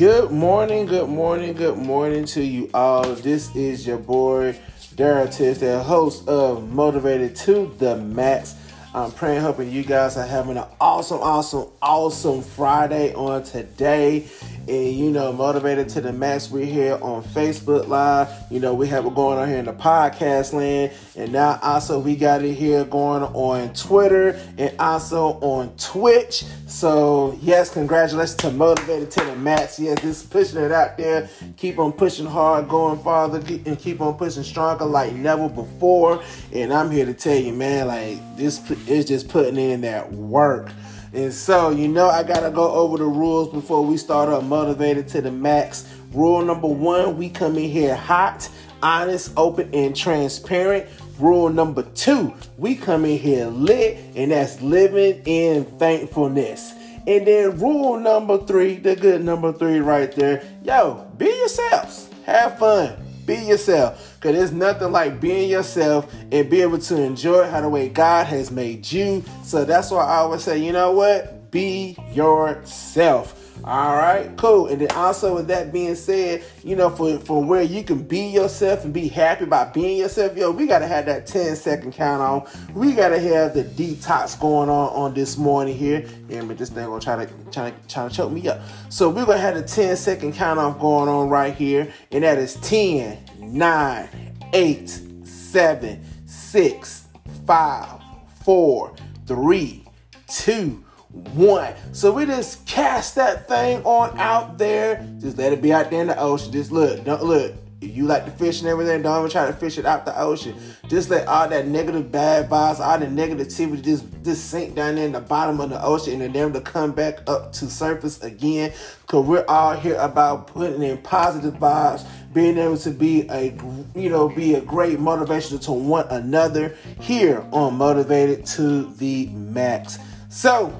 Good morning, good morning, good morning to you all. This is your boy Darryl Tisdale, host of Motivated to the Max. I'm praying, hoping you guys are having an awesome, awesome, awesome Friday on today and you know, motivated to the max. We're here on Facebook Live. You know, we have it going on here in the podcast land, and now also we got it here going on Twitter and also on Twitch. So yes, congratulations to motivated to the max. Yes, this pushing it out there. Keep on pushing hard, going farther, and keep on pushing stronger like never before. And I'm here to tell you, man, like this is just putting in that work. And so, you know, I gotta go over the rules before we start up motivated to the max. Rule number one we come in here hot, honest, open, and transparent. Rule number two we come in here lit, and that's living in thankfulness. And then rule number three, the good number three right there, yo, be yourselves, have fun, be yourself. Because there's nothing like being yourself and be able to enjoy how the way God has made you. So that's why I always say, you know what? Be yourself. All right, cool. And then also with that being said, you know, for, for where you can be yourself and be happy by being yourself, yo, we gotta have that 10 second count on. We gotta have the detox going on on this morning here. Yeah, but this thing gonna try to try to try to choke me up. So we're gonna have the 10 second count off going on right here, and that is 10, 9, 8, 7, 6, 5, 4, 3, 2, one. So we just cast that thing on out there. Just let it be out there in the ocean. Just look, don't look. If you like to fish and everything, don't even try to fish it out the ocean. Just let all that negative bad vibes, all the negativity just, just sink down there in the bottom of the ocean and then to come back up to surface again. Cause we're all here about putting in positive vibes, being able to be a you know, be a great motivation to one another here on Motivated to the Max. So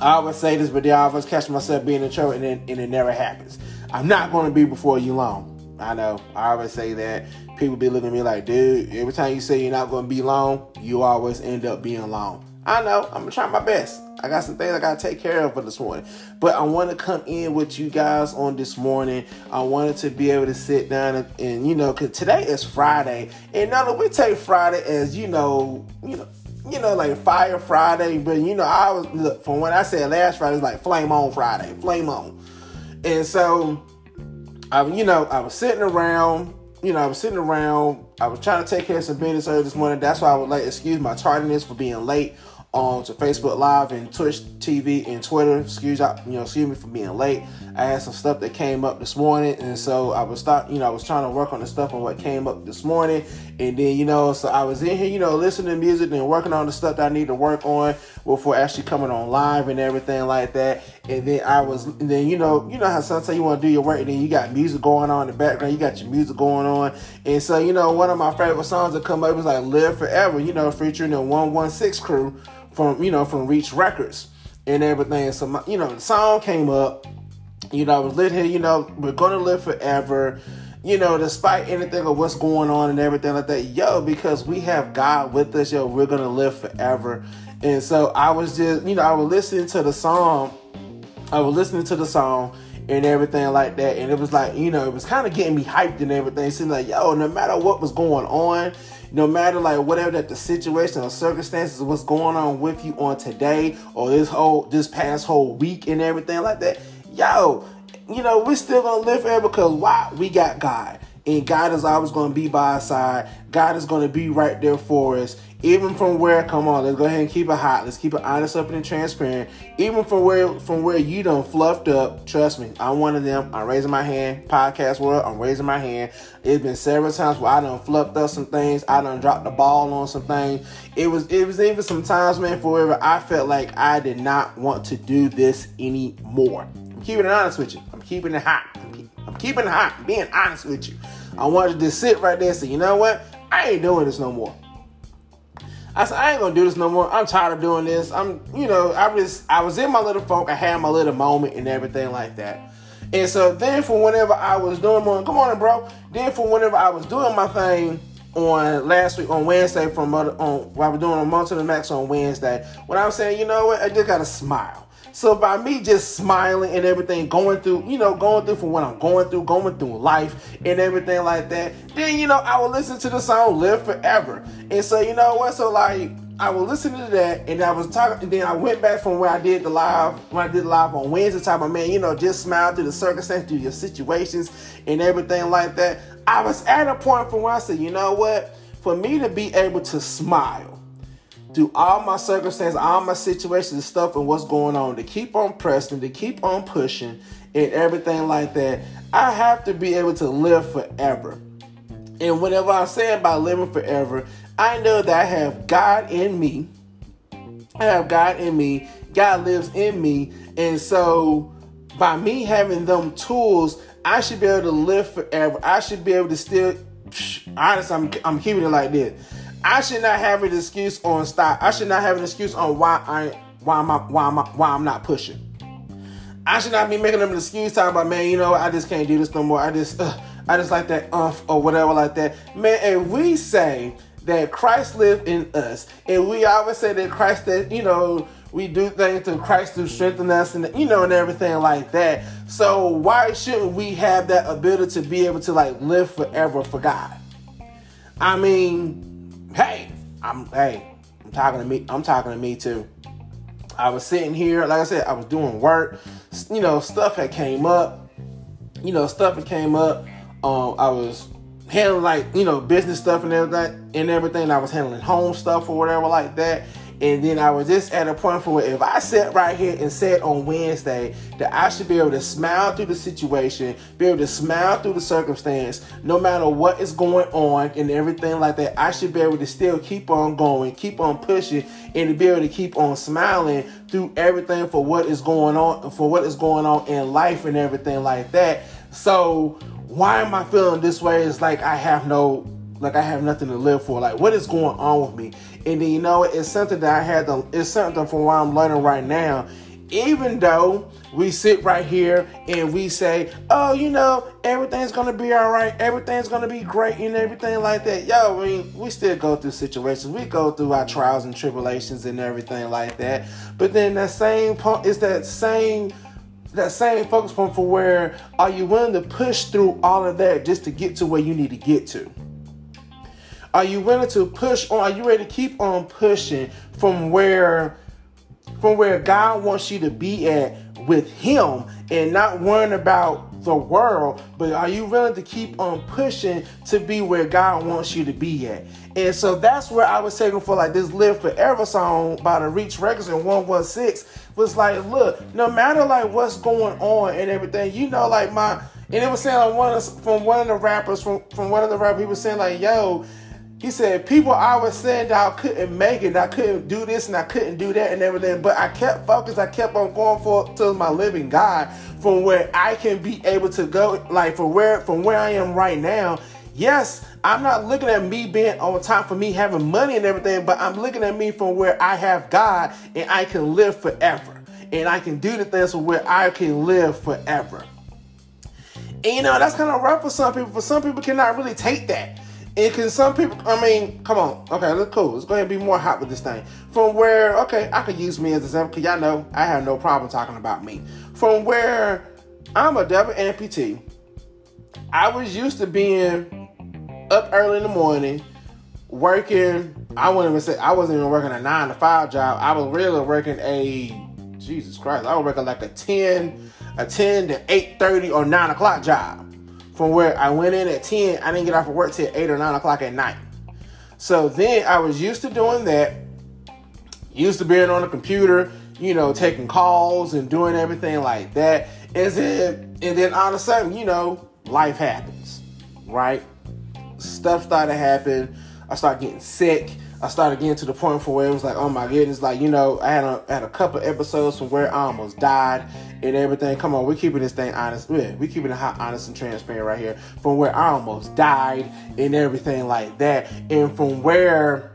I always say this, but then I always catch myself being in trouble and, it, and it never happens. I'm not going to be before you long. I know. I always say that. People be looking at me like, dude, every time you say you're not going to be long, you always end up being long. I know. I'm going to try my best. I got some things I got to take care of for this morning. But I want to come in with you guys on this morning. I wanted to be able to sit down and, and you know, because today is Friday. And now we take Friday as, you know, you know, you know, like Fire Friday, but you know, I was look from when I said last Friday, it's like Flame On Friday, Flame On, and so I, you know, I was sitting around. You know, I was sitting around. I was trying to take care of some business early this morning. That's why I would like excuse my tardiness for being late on to Facebook Live and Twitch TV and Twitter. Excuse you know, excuse me for being late. I had some stuff that came up this morning, and so I was start, you know, I was trying to work on the stuff on what came up this morning, and then you know, so I was in here, you know, listening to music and working on the stuff that I need to work on before actually coming on live and everything like that. And then I was, and then you know, you know how sometimes you want to do your work, and then you got music going on in the background, you got your music going on, and so you know, one of my favorite songs that come up was like "Live Forever," you know, featuring the One One Six crew from you know from Reach Records and everything. So my, you know the song came up. You know I was lit here. You know we're gonna live forever. You know despite anything of what's going on and everything like that. Yo, because we have God with us. Yo, we're gonna live forever. And so I was just you know I was listening to the song. I was listening to the song and everything like that. And it was like, you know, it was kind of getting me hyped and everything. Seems like, yo, no matter what was going on, no matter like whatever that the situation or circumstances, what's going on with you on today or this whole this past whole week and everything like that, yo, you know, we're still gonna live forever because why? We got God. And God is always gonna be by our side. God is gonna be right there for us even from where come on let's go ahead and keep it hot. Let's keep it honest open and transparent. Even from where from where you done fluffed up trust me i'm one of them. I'm raising my hand podcast world i'm raising my hand. It's been several times where i done fluffed up some things i done dropped the ball on some things. It was it was even some times man for wherever i felt like i did not want to do this anymore. I'm keeping it honest with you keeping it hot i'm, keeping it hot I'm being honest with you i wanted to sit right there and say you know what i ain't doing this no more I said, I ain't gonna do this no more. I'm tired of doing this. I'm, you know, I was, I was in my little funk. I had my little moment and everything like that. And so then for whenever I was doing more, come on, bro. Then for whenever I was doing my thing on last week on Wednesday from on, I was doing to the max on Wednesday. When I was saying, you know what, I just gotta smile. So by me just smiling and everything, going through, you know, going through from what I'm going through, going through life and everything like that, then you know, I will listen to the song Live Forever. And so you know what? So like I was listening to that, and I was talking. And then I went back from where I did the live when I did live on Wednesday. Talking about man, you know, just smile through the circumstances, through your situations, and everything like that. I was at a point from where I said, you know what? For me to be able to smile through all my circumstances, all my situations and stuff, and what's going on, to keep on pressing, to keep on pushing, and everything like that, I have to be able to live forever. And whenever I say about living forever, I know that I have God in me. I have God in me. God lives in me. And so by me having them tools, I should be able to live forever. I should be able to still honestly I'm I'm keeping it like this. I should not have an excuse on stop. I should not have an excuse on why I why am I why am I why I'm not pushing. I should not be making them an excuse talking about man, you know, I just can't do this no more. I just uh, I just like that umph or whatever like that. Man, and we say that Christ lived in us. And we always say that Christ that, you know, we do things to Christ to strengthen us and you know and everything like that. So why shouldn't we have that ability to be able to like live forever for God? I mean, hey, I'm hey, I'm talking to me, I'm talking to me too. I was sitting here, like I said, I was doing work. You know, stuff had came up. You know, stuff had came up. Um, I was handling like you know business stuff and everything and everything. I was handling home stuff or whatever like that. And then I was just at a point for where if I sat right here and said on Wednesday that I should be able to smile through the situation, be able to smile through the circumstance, no matter what is going on and everything like that, I should be able to still keep on going, keep on pushing, and to be able to keep on smiling through everything for what is going on, for what is going on in life and everything like that. So why am I feeling this way? It's like I have no, like I have nothing to live for. Like what is going on with me? And then you know, it's something that I had to. It's something from what I'm learning right now. Even though we sit right here and we say, "Oh, you know, everything's gonna be all right, everything's gonna be great, and everything like that." Yo, I mean, we still go through situations. We go through our trials and tribulations and everything like that. But then that same point is that same that same focus point for where are you willing to push through all of that just to get to where you need to get to? Are you willing to push on? Are you ready to keep on pushing from where from where God wants you to be at with him and not worrying about the world, but are you willing to keep on pushing to be where God wants you to be at? And so that's where I was taking for like this Live Forever song by the Reach Records in 116 was like, look, no matter like what's going on and everything, you know, like my and it was saying like one of, from one of the rappers from from one of the rappers, he was saying like, yo, he said people always said that I couldn't make it, I couldn't do this and I couldn't do that and everything, but I kept focused, I kept on going for to my living God from where I can be able to go, like from where from where I am right now. Yes, I'm not looking at me being on top for me having money and everything, but I'm looking at me from where I have God and I can live forever. And I can do the things from where I can live forever. And you know, that's kind of rough for some people. For some people cannot really take that. And can some people, I mean, come on. Okay, let's cool. Let's go and be more hot with this thing. From where, okay, I could use me as an example because y'all know I have no problem talking about me. From where I'm a double amputee, I was used to being up early in the morning, working. I wouldn't even say I wasn't even working a nine to five job. I was really working a Jesus Christ. I was working like a 10, a 10 to eight thirty or 9 o'clock job from where I went in at 10, I didn't get off of work till 8 or 9 o'clock at night. So then I was used to doing that, used to being on the computer, you know, taking calls and doing everything like that. And then, and then all of a sudden, you know, life happens, right? Stuff started to happen. I started getting sick. I started getting to the point for where it was like, oh my goodness, like you know, I had a, had a couple episodes from where I almost died and everything. Come on, we're keeping this thing honest. We're, we're keeping it hot, honest, and transparent right here. From where I almost died and everything like that, and from where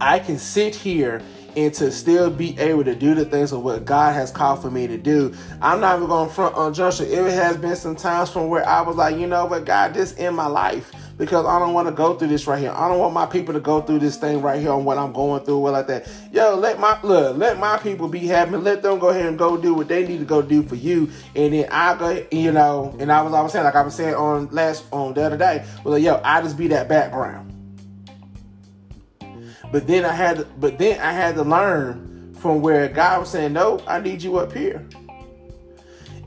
I can sit here and to still be able to do the things of what God has called for me to do. I'm not even going front on Joshua. It has been some times from where I was like, you know what, God, this in my life because I don't want to go through this right here. I don't want my people to go through this thing right here on what I'm going through, what like that. Yo, let my look, let my people be happy. Let them go ahead and go do what they need to go do for you, and then I go, you know. And I was, I was saying, like I was saying on last on the other day, well, like, yo, I just be that background. But then I had, to, but then I had to learn from where God was saying, no, I need you up here.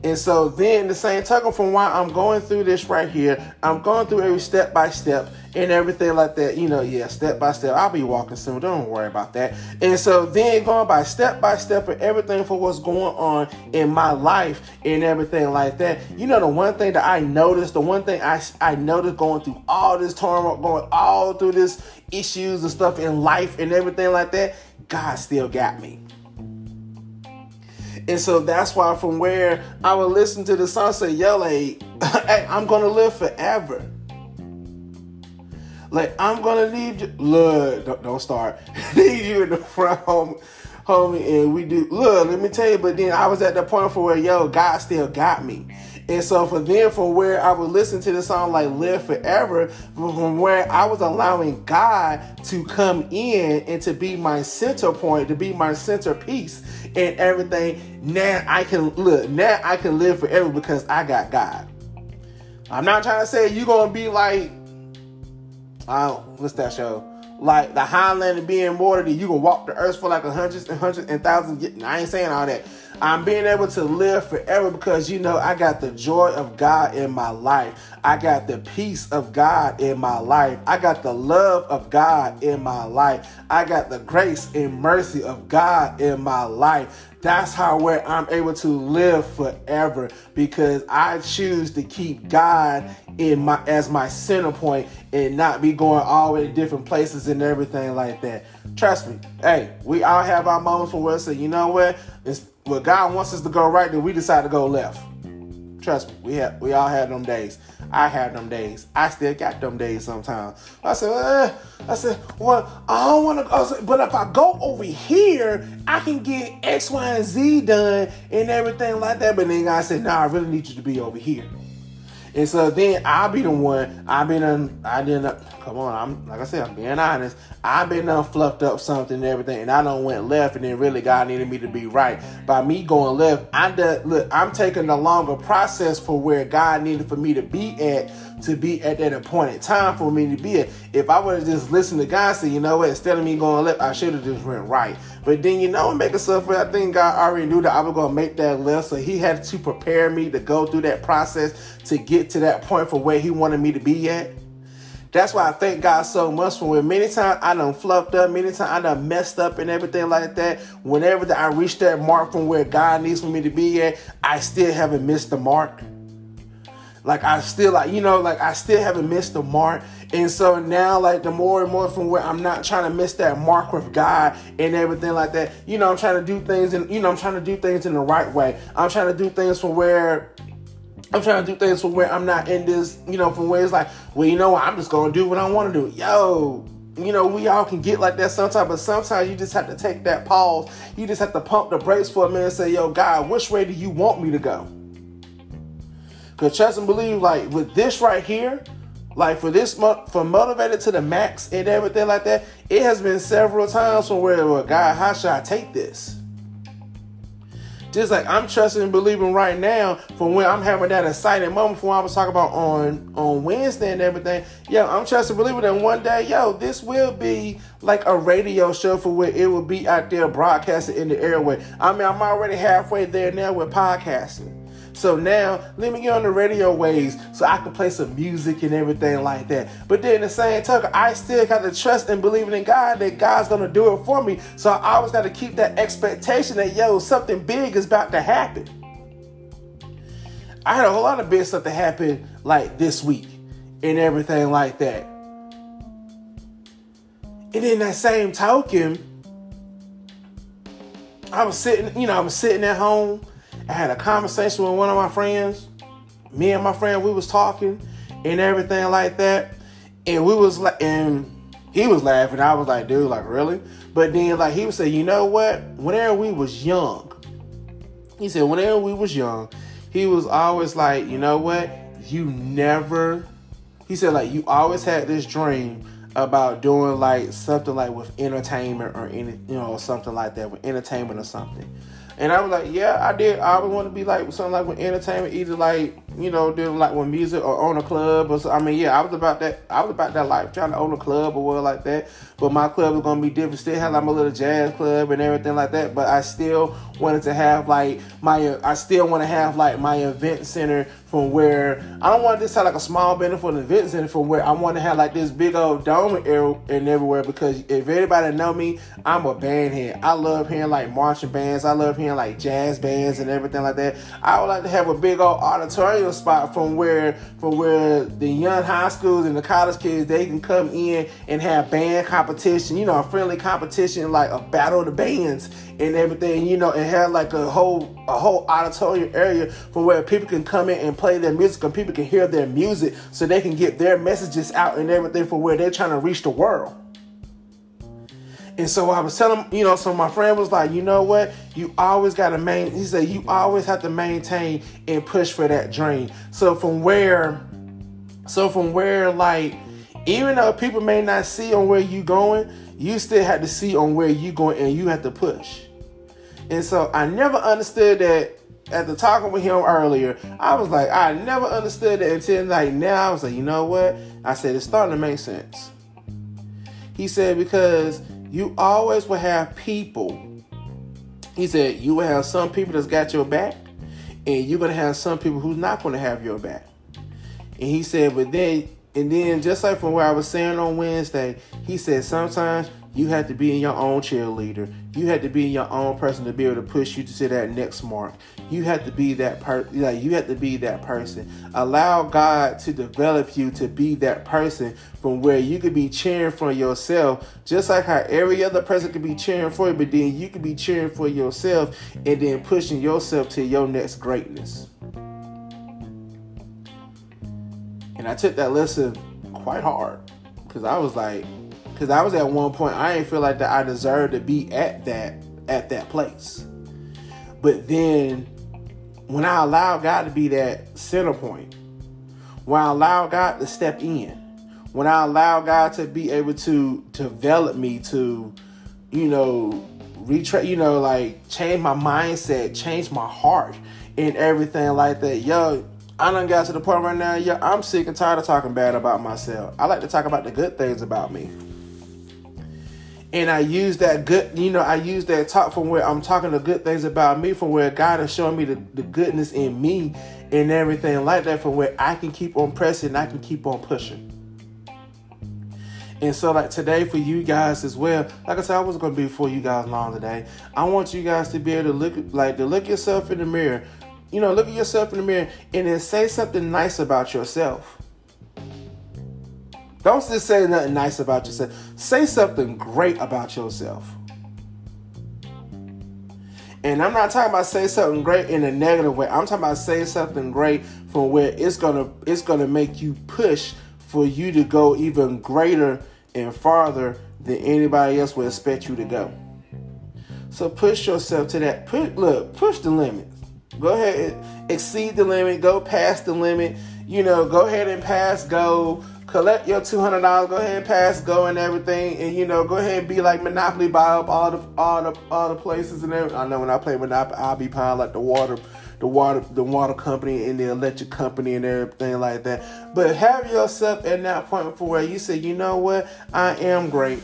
And so then the same token from why I'm going through this right here, I'm going through every step by step and everything like that. You know, yeah, step by step. I'll be walking soon. Don't worry about that. And so then going by step by step and everything for what's going on in my life and everything like that. You know, the one thing that I noticed, the one thing I I noticed going through all this turmoil, going all through this issues and stuff in life and everything like that, God still got me. And so that's why from where I would listen to the song say, yo, like, hey, I'm gonna live forever. Like, I'm gonna leave you. Look, don't, don't start. leave you in the front home, homie, and we do. Look, let me tell you, but then I was at the point for where, yo, God still got me. And so for then, from where I would listen to the song like "Live Forever," from where I was allowing God to come in and to be my center point, to be my centerpiece, and everything. Now I can look. Now I can live forever because I got God. I'm not trying to say you're gonna be like, uh, what's that show? Like the Highlander being immortal, you can walk the earth for like a hundreds and hundreds and thousands. I ain't saying all that. I'm being able to live forever because you know I got the joy of God in my life. I got the peace of God in my life. I got the love of God in my life. I got the grace and mercy of God in my life. That's how where I'm able to live forever because I choose to keep God in my as my center point and not be going all to different places and everything like that. Trust me. Hey, we all have our moments where we say, you know what? It's when God wants us to go right, then we decide to go left. Trust me, we have we all had them days. I had them days. I still got them days sometimes. I said, eh. I said, well, I don't want to. But if I go over here, I can get X, Y, and Z done and everything like that. But then God said, no, nah, I really need you to be over here. And so then I'll be the one. I've been. I didn't. Come on. I'm like I said. I'm being honest. I've been done fluffed up something and everything, and I don't went left, and then really God needed me to be right. By me going left, I done, look. I'm taking the longer process for where God needed for me to be at to be at that appointed time for me to be at. If I would have just listened to God, say, you know what, instead of me going left, I should have just went right. But then you know, make suffer. I think God already knew that I was gonna make that left, so He had to prepare me to go through that process to get to that point for where He wanted me to be at. That's why I thank God so much for when many times I done fluffed up, many times I done messed up and everything like that. Whenever I reach that mark from where God needs for me to be at, I still haven't missed the mark. Like I still like you know like I still haven't missed the mark, and so now like the more and more from where I'm not trying to miss that mark with God and everything like that. You know I'm trying to do things and you know I'm trying to do things in the right way. I'm trying to do things from where I'm trying to do things from where I'm not in this, you know, from where it's like, well, you know what, I'm just gonna do what I want to do. Yo, you know, we all can get like that sometimes, but sometimes you just have to take that pause. You just have to pump the brakes for a minute and say, yo, God, which way do you want me to go? Because trust and believe, like with this right here, like for this month, for motivated to the max and everything like that, it has been several times from where, well, God, how should I take this? Just like I'm trusting and believing right now from when I'm having that exciting moment from what I was talking about on on Wednesday and everything. Yo, I'm trusting and believing that one day, yo, this will be like a radio show for where it will be out there broadcasting in the airway. I mean, I'm already halfway there now with podcasting. So now let me get on the radio waves so I can play some music and everything like that. But then the same token, I still got to trust and believe in God that God's gonna do it for me. So I always got to keep that expectation that yo, something big is about to happen. I had a whole lot of big stuff that happened like this week and everything like that. And in that same token, I was sitting, you know, I was sitting at home I had a conversation with one of my friends. Me and my friend, we was talking and everything like that. And we was like, and he was laughing. I was like, dude, like really? But then like he would say, you know what? Whenever we was young, he said, whenever we was young, he was always like, you know what? You never he said like you always had this dream about doing like something like with entertainment or any you know something like that with entertainment or something. And I was like, yeah, I did. I would want to be like something like with entertainment, either like you know, doing like with music or own a club or so. I mean, yeah, I was about that. I was about that life, trying to own a club or what like that. But my club was gonna be different. Still have like my little jazz club and everything like that. But I still wanted to have like my. I still want to have like my event center from where I don't want this have like a small building for an event center from where I want to have like this big old dome and everywhere because if anybody know me, I'm a band head. I love hearing like marching bands. I love hearing like jazz bands and everything like that. I would like to have a big old auditorium spot from where from where the young high schools and the college kids they can come in and have band competition, you know, a friendly competition like a battle of the bands and everything, you know, and have like a whole a whole auditorium area for where people can come in and play their music and people can hear their music so they can get their messages out and everything for where they're trying to reach the world. And so I was telling, you know, so my friend was like, you know what? You always got to maintain, he said, you always have to maintain and push for that dream. So from where, so from where, like, even though people may not see on where you going, you still have to see on where you going and you have to push. And so I never understood that after talking with him earlier, I was like, I never understood it until like now. I was like, you know what? I said it's starting to make sense. He said because you always will have people. He said you will have some people that's got your back, and you're gonna have some people who's not gonna have your back. And he said, but then and then just like from where I was saying on Wednesday, he said sometimes you have to be in your own cheerleader. You had to be in your own person to be able to push you to that next mark. You had to be that person. Like you had to be that person. Allow God to develop you to be that person from where you could be cheering for yourself, just like how every other person could be cheering for you, but then you could be cheering for yourself and then pushing yourself to your next greatness. And I took that lesson quite hard because I was like, because I was at one point I didn't feel like that I deserved to be at that at that place. But then when I allowed God to be that center point, when I allowed God to step in, when I allowed God to be able to develop me to, you know, retrain, you know, like change my mindset, change my heart, and everything like that. Yo, I done got to the point right now, yo, I'm sick and tired of talking bad about myself. I like to talk about the good things about me and I use that good, you know, I use that talk from where I'm talking the good things about me, from where God is showing me the, the goodness in me and everything like that, from where I can keep on pressing, I can keep on pushing. And so, like today, for you guys as well, like I said, I wasn't gonna be for you guys long today. I want you guys to be able to look, like to look yourself in the mirror. You know, look at yourself in the mirror and then say something nice about yourself. Don't just say nothing nice about yourself. Say something great about yourself. And I'm not talking about say something great in a negative way. I'm talking about say something great from where it's gonna it's gonna make you push for you to go even greater and farther than anybody else would expect you to go. So push yourself to that. Put look, push the limit. Go ahead, and exceed the limit. Go past the limit. You know, go ahead and pass go collect your two hundred dollars, go ahead and pass go and everything, and you know, go ahead and be like Monopoly, buy up all the all the all the places and everything. I know when I play Monopoly, I'll be buying like the water, the water, the water company and the electric company and everything like that. But have yourself at that point for where you say, you know what, I am great.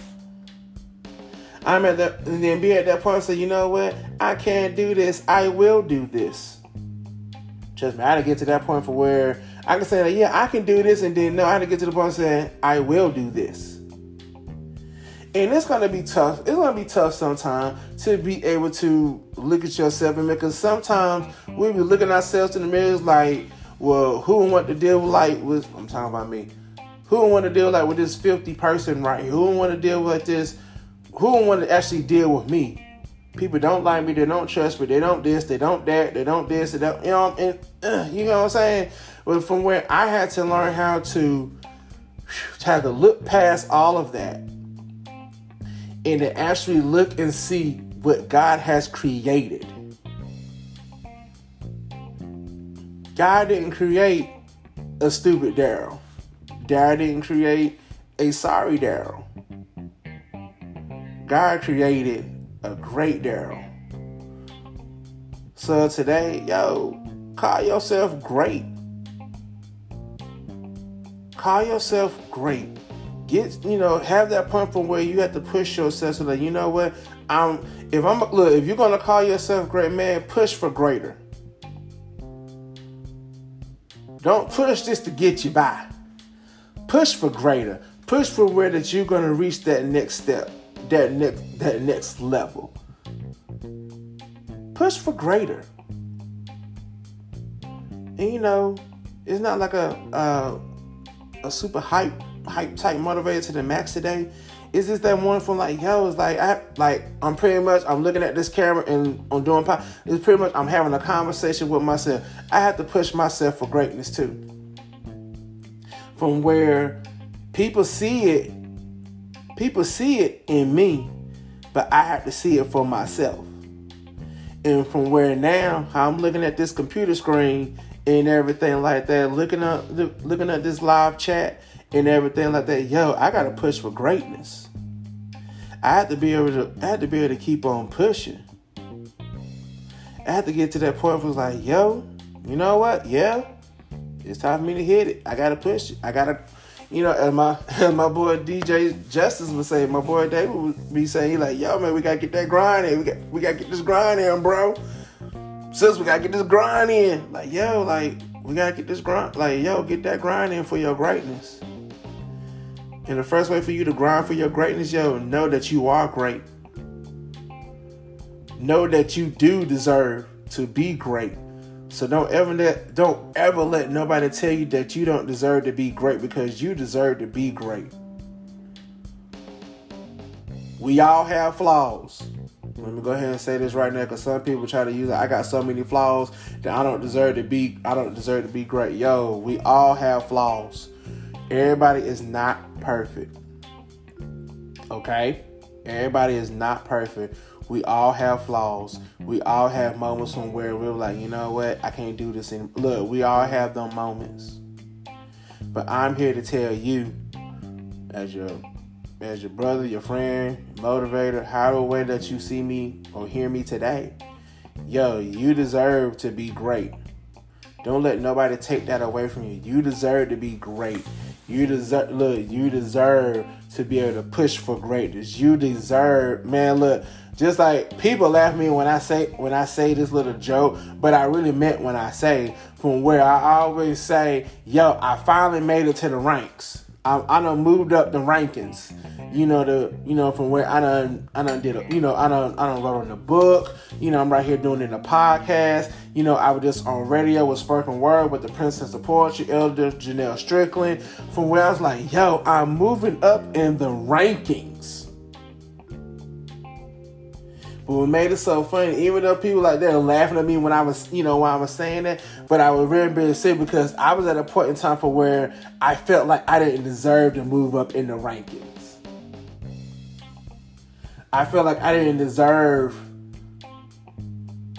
I'm at that, and then be at that point say, you know what, I can't do this. I will do this. Trust me, I had to get to that point for where I can say, like, yeah, I can do this, and then no, I had to get to the point saying, I will do this. And it's gonna be tough. It's gonna be tough sometimes to be able to look at yourself and because sometimes we be looking ourselves in the mirrors like, well, who want to deal with like with I'm talking about me. Who want to deal like with this filthy person right here? Who want to deal with this? Who want to actually deal with me? People don't like me. They don't trust me. They don't this. They don't that. They don't this. They don't. You know. And uh, you know what I'm saying. But from where I had to learn how to have to look past all of that and to actually look and see what God has created. God didn't create a stupid Darryl. Darryl didn't create a sorry Darryl. God created a great Daryl. So today, yo, call yourself great. Call yourself great. Get you know, have that point from where you have to push yourself so that you know what I'm. If I'm look, if you're gonna call yourself great, man, push for greater. Don't push just to get you by. Push for greater. Push for where that you're gonna reach that next step, that next that next level. Push for greater. And you know, it's not like a uh, a super hype hype type motivator to the max today. Is this that one from like yo? It's like I like I'm pretty much I'm looking at this camera and I'm doing pop. It's pretty much I'm having a conversation with myself. I have to push myself for greatness too. From where people see it, people see it in me, but I have to see it for myself. And from where now, how I'm looking at this computer screen and everything like that, looking up, looking at this live chat and everything like that. Yo, I gotta push for greatness. I had to be able to. I have to be able to keep on pushing. I had to get to that point where it's like, yo, you know what? Yeah, it's time for me to hit it. I gotta push it. I gotta, you know, as my as my boy DJ Justice would say, my boy David would be saying, he like, yo, man, we gotta get that grind in. We got we gotta get this grind in, bro. Sis, we gotta get this grind in. Like, yo, like, we gotta get this grind. Like, yo, get that grind in for your greatness. And the first way for you to grind for your greatness, yo, know that you are great. Know that you do deserve to be great. So don't ever let don't ever let nobody tell you that you don't deserve to be great because you deserve to be great. We all have flaws. Let me go ahead and say this right now, because some people try to use it. I got so many flaws that I don't deserve to be. I don't deserve to be great. Yo, we all have flaws. Everybody is not perfect. Okay, everybody is not perfect. We all have flaws. We all have moments where we're like, you know what, I can't do this anymore. Look, we all have those moments. But I'm here to tell you, as your as your brother, your friend, motivator, however way that you see me or hear me today, yo, you deserve to be great. Don't let nobody take that away from you. You deserve to be great. You deserve look, you deserve to be able to push for greatness. You deserve, man, look, just like people laugh me when I say when I say this little joke, but I really meant when I say from where I always say, yo, I finally made it to the ranks. I, I done moved up the rankings. You know the you know from where I done I done did a you know I done I done wrote on the book. You know I'm right here doing in a podcast. You know I was just on radio with spoken word with the Princess of Poetry, Elder Janelle Strickland. From where I was like, yo, I'm moving up in the rankings. But what made it so funny, even though people like they're laughing at me when I was, you know, when I was saying that, but I was really really sick because I was at a point in time for where I felt like I didn't deserve to move up in the rankings. I felt like I didn't deserve,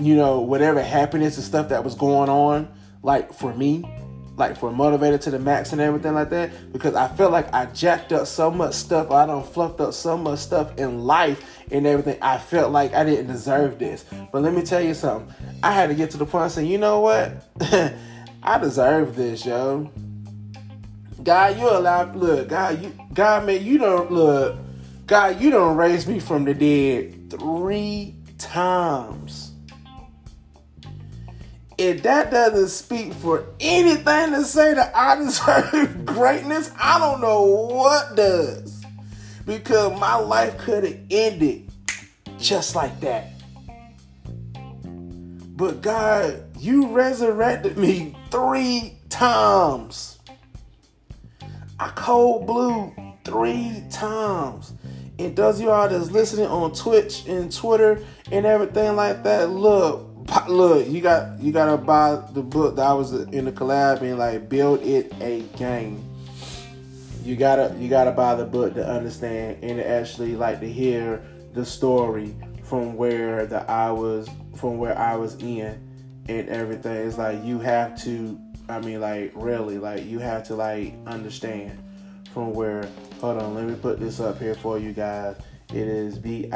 you know, whatever happiness and stuff that was going on, like for me like for motivated to the max and everything like that because I feel like I jacked up so much stuff. I don't fluffed up so much stuff in life and everything. I felt like I didn't deserve this. But let me tell you something. I had to get to the point saying, you know what? I deserve this, yo. God, you allowed look, God, you God man, you don't look, God, you don't raise me from the dead three times if that doesn't speak for anything to say that I deserve greatness, I don't know what does. Because my life could have ended just like that. But God, you resurrected me three times. I cold blue three times. And those of y'all that's listening on Twitch and Twitter and everything like that, look, look, you got you gotta buy the book that I was in the collab and like build it a game. You gotta you gotta buy the book to understand and to actually like to hear the story from where the I was from where I was in and everything. It's like you have to I mean, like really, like you have to like understand from where. Hold on, let me put this up here for you guys. It is bit.ly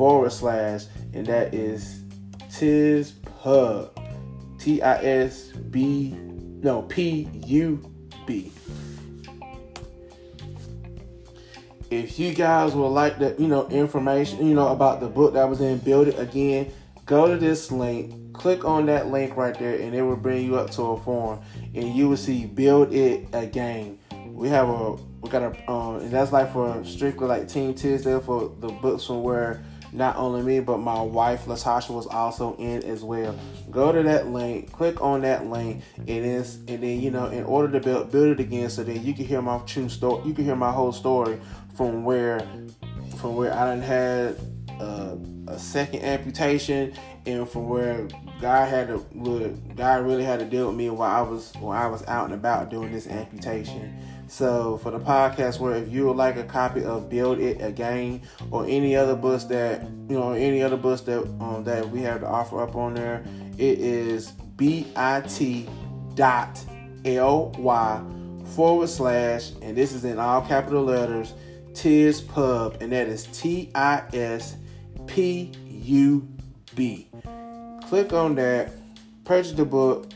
forward slash, and that is Tis Pub. T I S B, no, P U B. If you guys would like the, you know, information, you know, about the book that was in Build It again, go to this link, click on that link right there, and it will bring you up to a form, and you will see Build It Again. We have a, we got a, um, and that's like for strictly like Team Tisdale for the books from where not only me, but my wife Latasha was also in as well. Go to that link, click on that link, and then and then you know, in order to build build it again, so then you can hear my true story. You can hear my whole story from where from where I done had uh, a second amputation, and from where God had to God really had to deal with me while I was while I was out and about doing this amputation. So for the podcast, where if you would like a copy of Build It Again or any other books that you know, any other books that um, that we have to offer up on there, it is bit dot ly forward slash, and this is in all capital letters, Tis Pub, and that is T I S P U B. Click on that, purchase the book,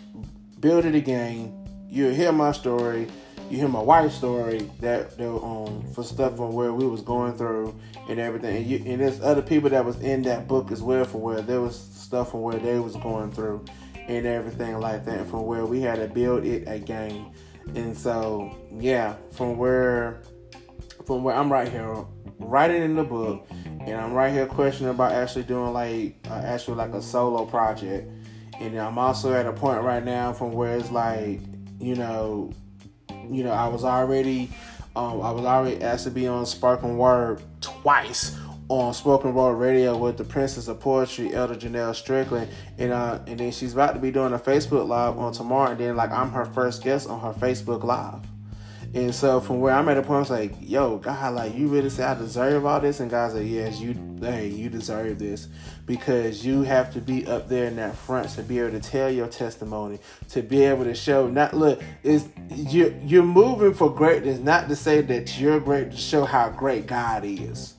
build it again. You'll hear my story you hear my wife's story that they um for stuff from where we was going through and everything. And, you, and there's other people that was in that book as well from where there was stuff from where they was going through and everything like that. From where we had to build it again. And so yeah, from where from where I'm right here writing in the book and I'm right here questioning about actually doing like uh, actually like a solo project. And I'm also at a point right now from where it's like, you know, you know, I was already, um, I was already asked to be on Spoken Word twice on Spoken Word Radio with the Princess of Poetry, Elder Janelle Strickland, and uh, and then she's about to be doing a Facebook Live on tomorrow, and then like I'm her first guest on her Facebook Live. And so from where I'm at a point, it's like, yo, God, like you really say I deserve all this? And God's like, yes, you, hey, you deserve this because you have to be up there in that front to be able to tell your testimony, to be able to show. Not look, is you you're moving for greatness, not to say that you're great, to show how great God is.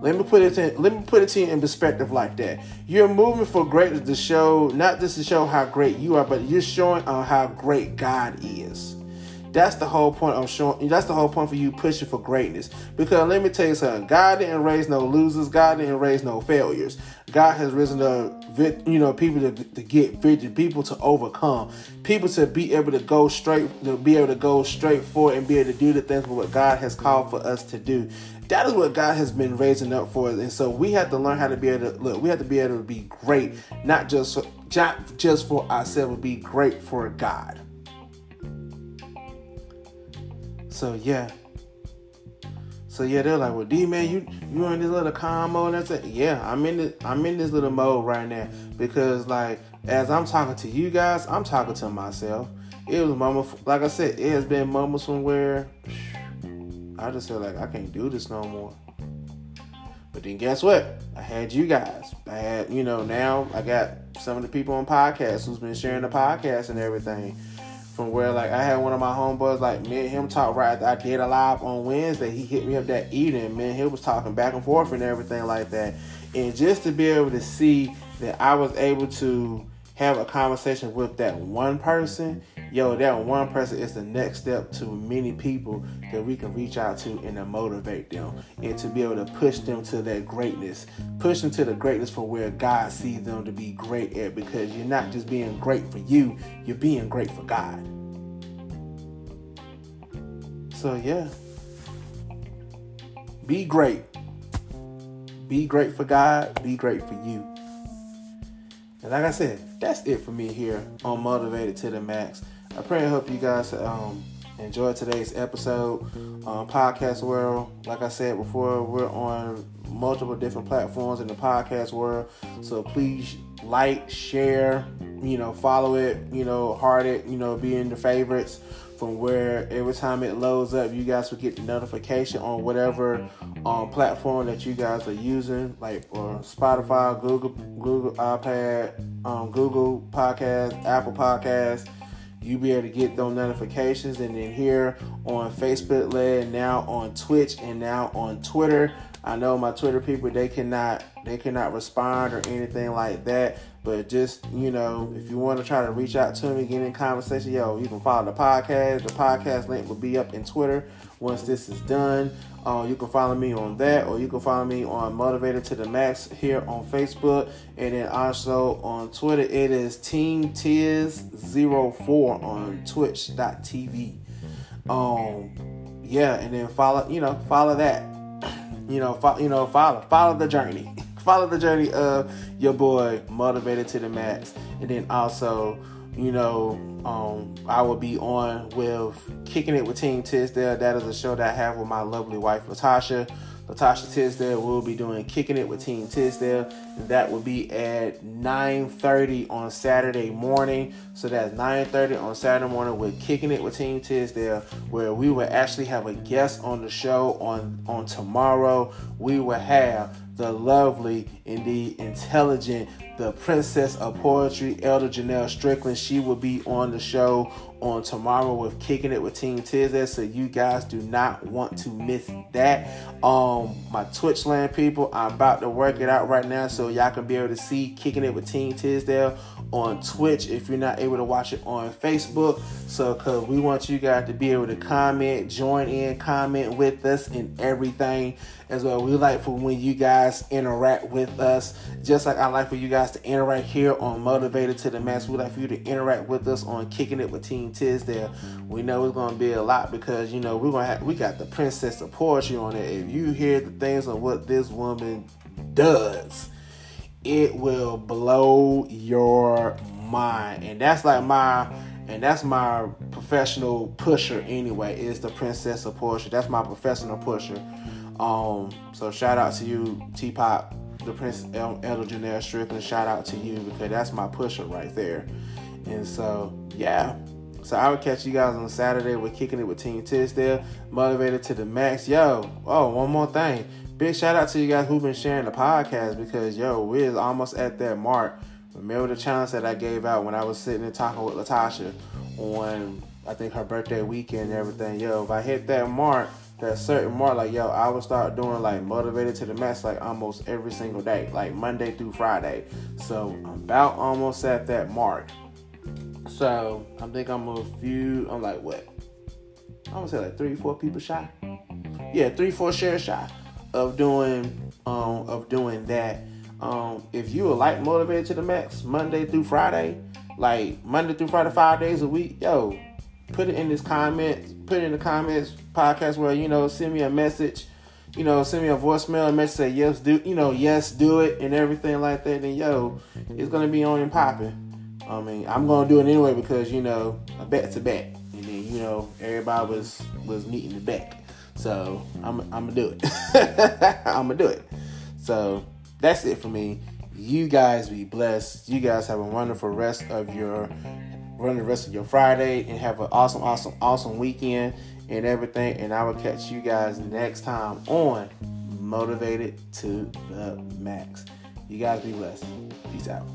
Let me put it let me put it to you in perspective like that. You're moving for greatness to show, not just to show how great you are, but you're showing on how great God is. That's the whole point of showing. That's the whole point for you pushing for greatness. Because let me tell you something. God didn't raise no losers. God didn't raise no failures. God has risen up, you know, people to, to get victory, people to overcome, people to be able to go straight, to be able to go straight forward and be able to do the things what God has called for us to do. That is what God has been raising up for us, and so we have to learn how to be able to look. We have to be able to be great, not just not just for ourselves, but be great for God. So yeah. So yeah, they're like, well, D man, you you in this little calm mode. That's it. Yeah, I'm in this I'm in this little mode right now because like as I'm talking to you guys, I'm talking to myself. It was moments, like I said, it has been moments from where I just feel like I can't do this no more. But then guess what? I had you guys. I had, you know, now I got some of the people on podcasts who's been sharing the podcast and everything from where like I had one of my homeboys like me and him talk right after I did a live on Wednesday. He hit me up that evening, man. He was talking back and forth and everything like that. And just to be able to see that I was able to have a conversation with that one person, yo, that one person is the next step to many people that we can reach out to and to motivate them and to be able to push them to that greatness, push them to the greatness for where God sees them to be great at because you're not just being great for you, you're being great for God. So, yeah, be great. Be great for God, be great for you. And like I said, that's it for me here on Motivated to the Max. I pray and hope you guys um, enjoyed today's episode. Um, podcast world, like I said before, we're on multiple different platforms in the podcast world. So please like, share, you know, follow it, you know, heart it, you know, be in the favorites from where every time it loads up, you guys will get the notification on whatever um, platform that you guys are using, like or Spotify, Google, Google iPad, um, Google Podcast, Apple Podcast, you be able to get those notifications. And then here on Facebook, and now on Twitch, and now on Twitter. I know my Twitter people they cannot they cannot respond or anything like that. But just, you know, if you want to try to reach out to me, get in conversation, yo, you can follow the podcast. The podcast link will be up in Twitter once this is done. Uh, you can follow me on that, or you can follow me on Motivated to the Max here on Facebook, and then also on Twitter. It is Team Tiz04 on Twitch.tv. Um, yeah, and then follow, you know, follow that. You know, fo- you know, follow, follow the journey. follow the journey of your boy motivated to the max. And then also you know um, i will be on with kicking it with team tisdale that is a show that i have with my lovely wife latasha latasha tisdale will be doing kicking it with team tisdale. That will be at 9.30 on saturday morning. So that's 9.30 on saturday morning with kicking it with team tisdale where we will actually have a guest on the show on on tomorrow. We will have the lovely and the intelligent, the princess of poetry, Elder Janelle Strickland. She will be on the show on tomorrow with Kicking It with Team Tizzy. So you guys do not want to miss that. Um, my Twitch land people, I'm about to work it out right now so y'all can be able to see Kicking It with Team Tisdale on Twitch if you're not able to watch it on Facebook. So, because we want you guys to be able to comment, join in, comment with us, and everything as well. We like for when you guys interact with us, just like I like for you guys to interact here on Motivated to the Max. We'd like for you to interact with us on Kicking It with Team Tisdale. We know it's gonna be a lot because you know we're gonna have we got the Princess of Poetry on it. If you hear the things on what this woman does it will blow your mind. And that's like my and that's my professional pusher anyway, is the Princess of Pusher. That's my professional pusher. Um, so shout out to you, T Pop, the Prince Elder Janelle Strickland. Shout out to you because that's my pusher right there. And so yeah. So I will catch you guys on Saturday. We're kicking it with Team Tisdale, motivated to the max. Yo, oh, one more thing big shout out to you guys who've been sharing the podcast because yo, we're almost at that mark. Remember the challenge that I gave out when I was sitting and talking with Latasha on I think her birthday weekend and everything. Yo, if I hit that mark, that certain mark, like yo, I would start doing like motivated to the max like almost every single day, like Monday through Friday. So I'm about almost at that mark. So I think I'm a few. I'm like what? I'm gonna say like three, four people shy. Yeah, three, four shares shy of doing um, of doing that. Um, if you are like motivated to the max Monday through Friday, like Monday through Friday, five days a week, yo, put it in this comment, put it in the comments podcast where you know send me a message, you know send me a voicemail, a message say yes do you know yes do it and everything like that. Then yo, it's gonna be on and popping. I mean, I'm gonna do it anyway because you know a bet's a bet, and then you know everybody was was meeting the back, So I'm, I'm gonna do it. I'm gonna do it. So that's it for me. You guys be blessed. You guys have a wonderful rest of your run the rest of your Friday and have an awesome, awesome, awesome weekend and everything. And I will catch you guys next time on Motivated to the Max. You guys be blessed. Peace out.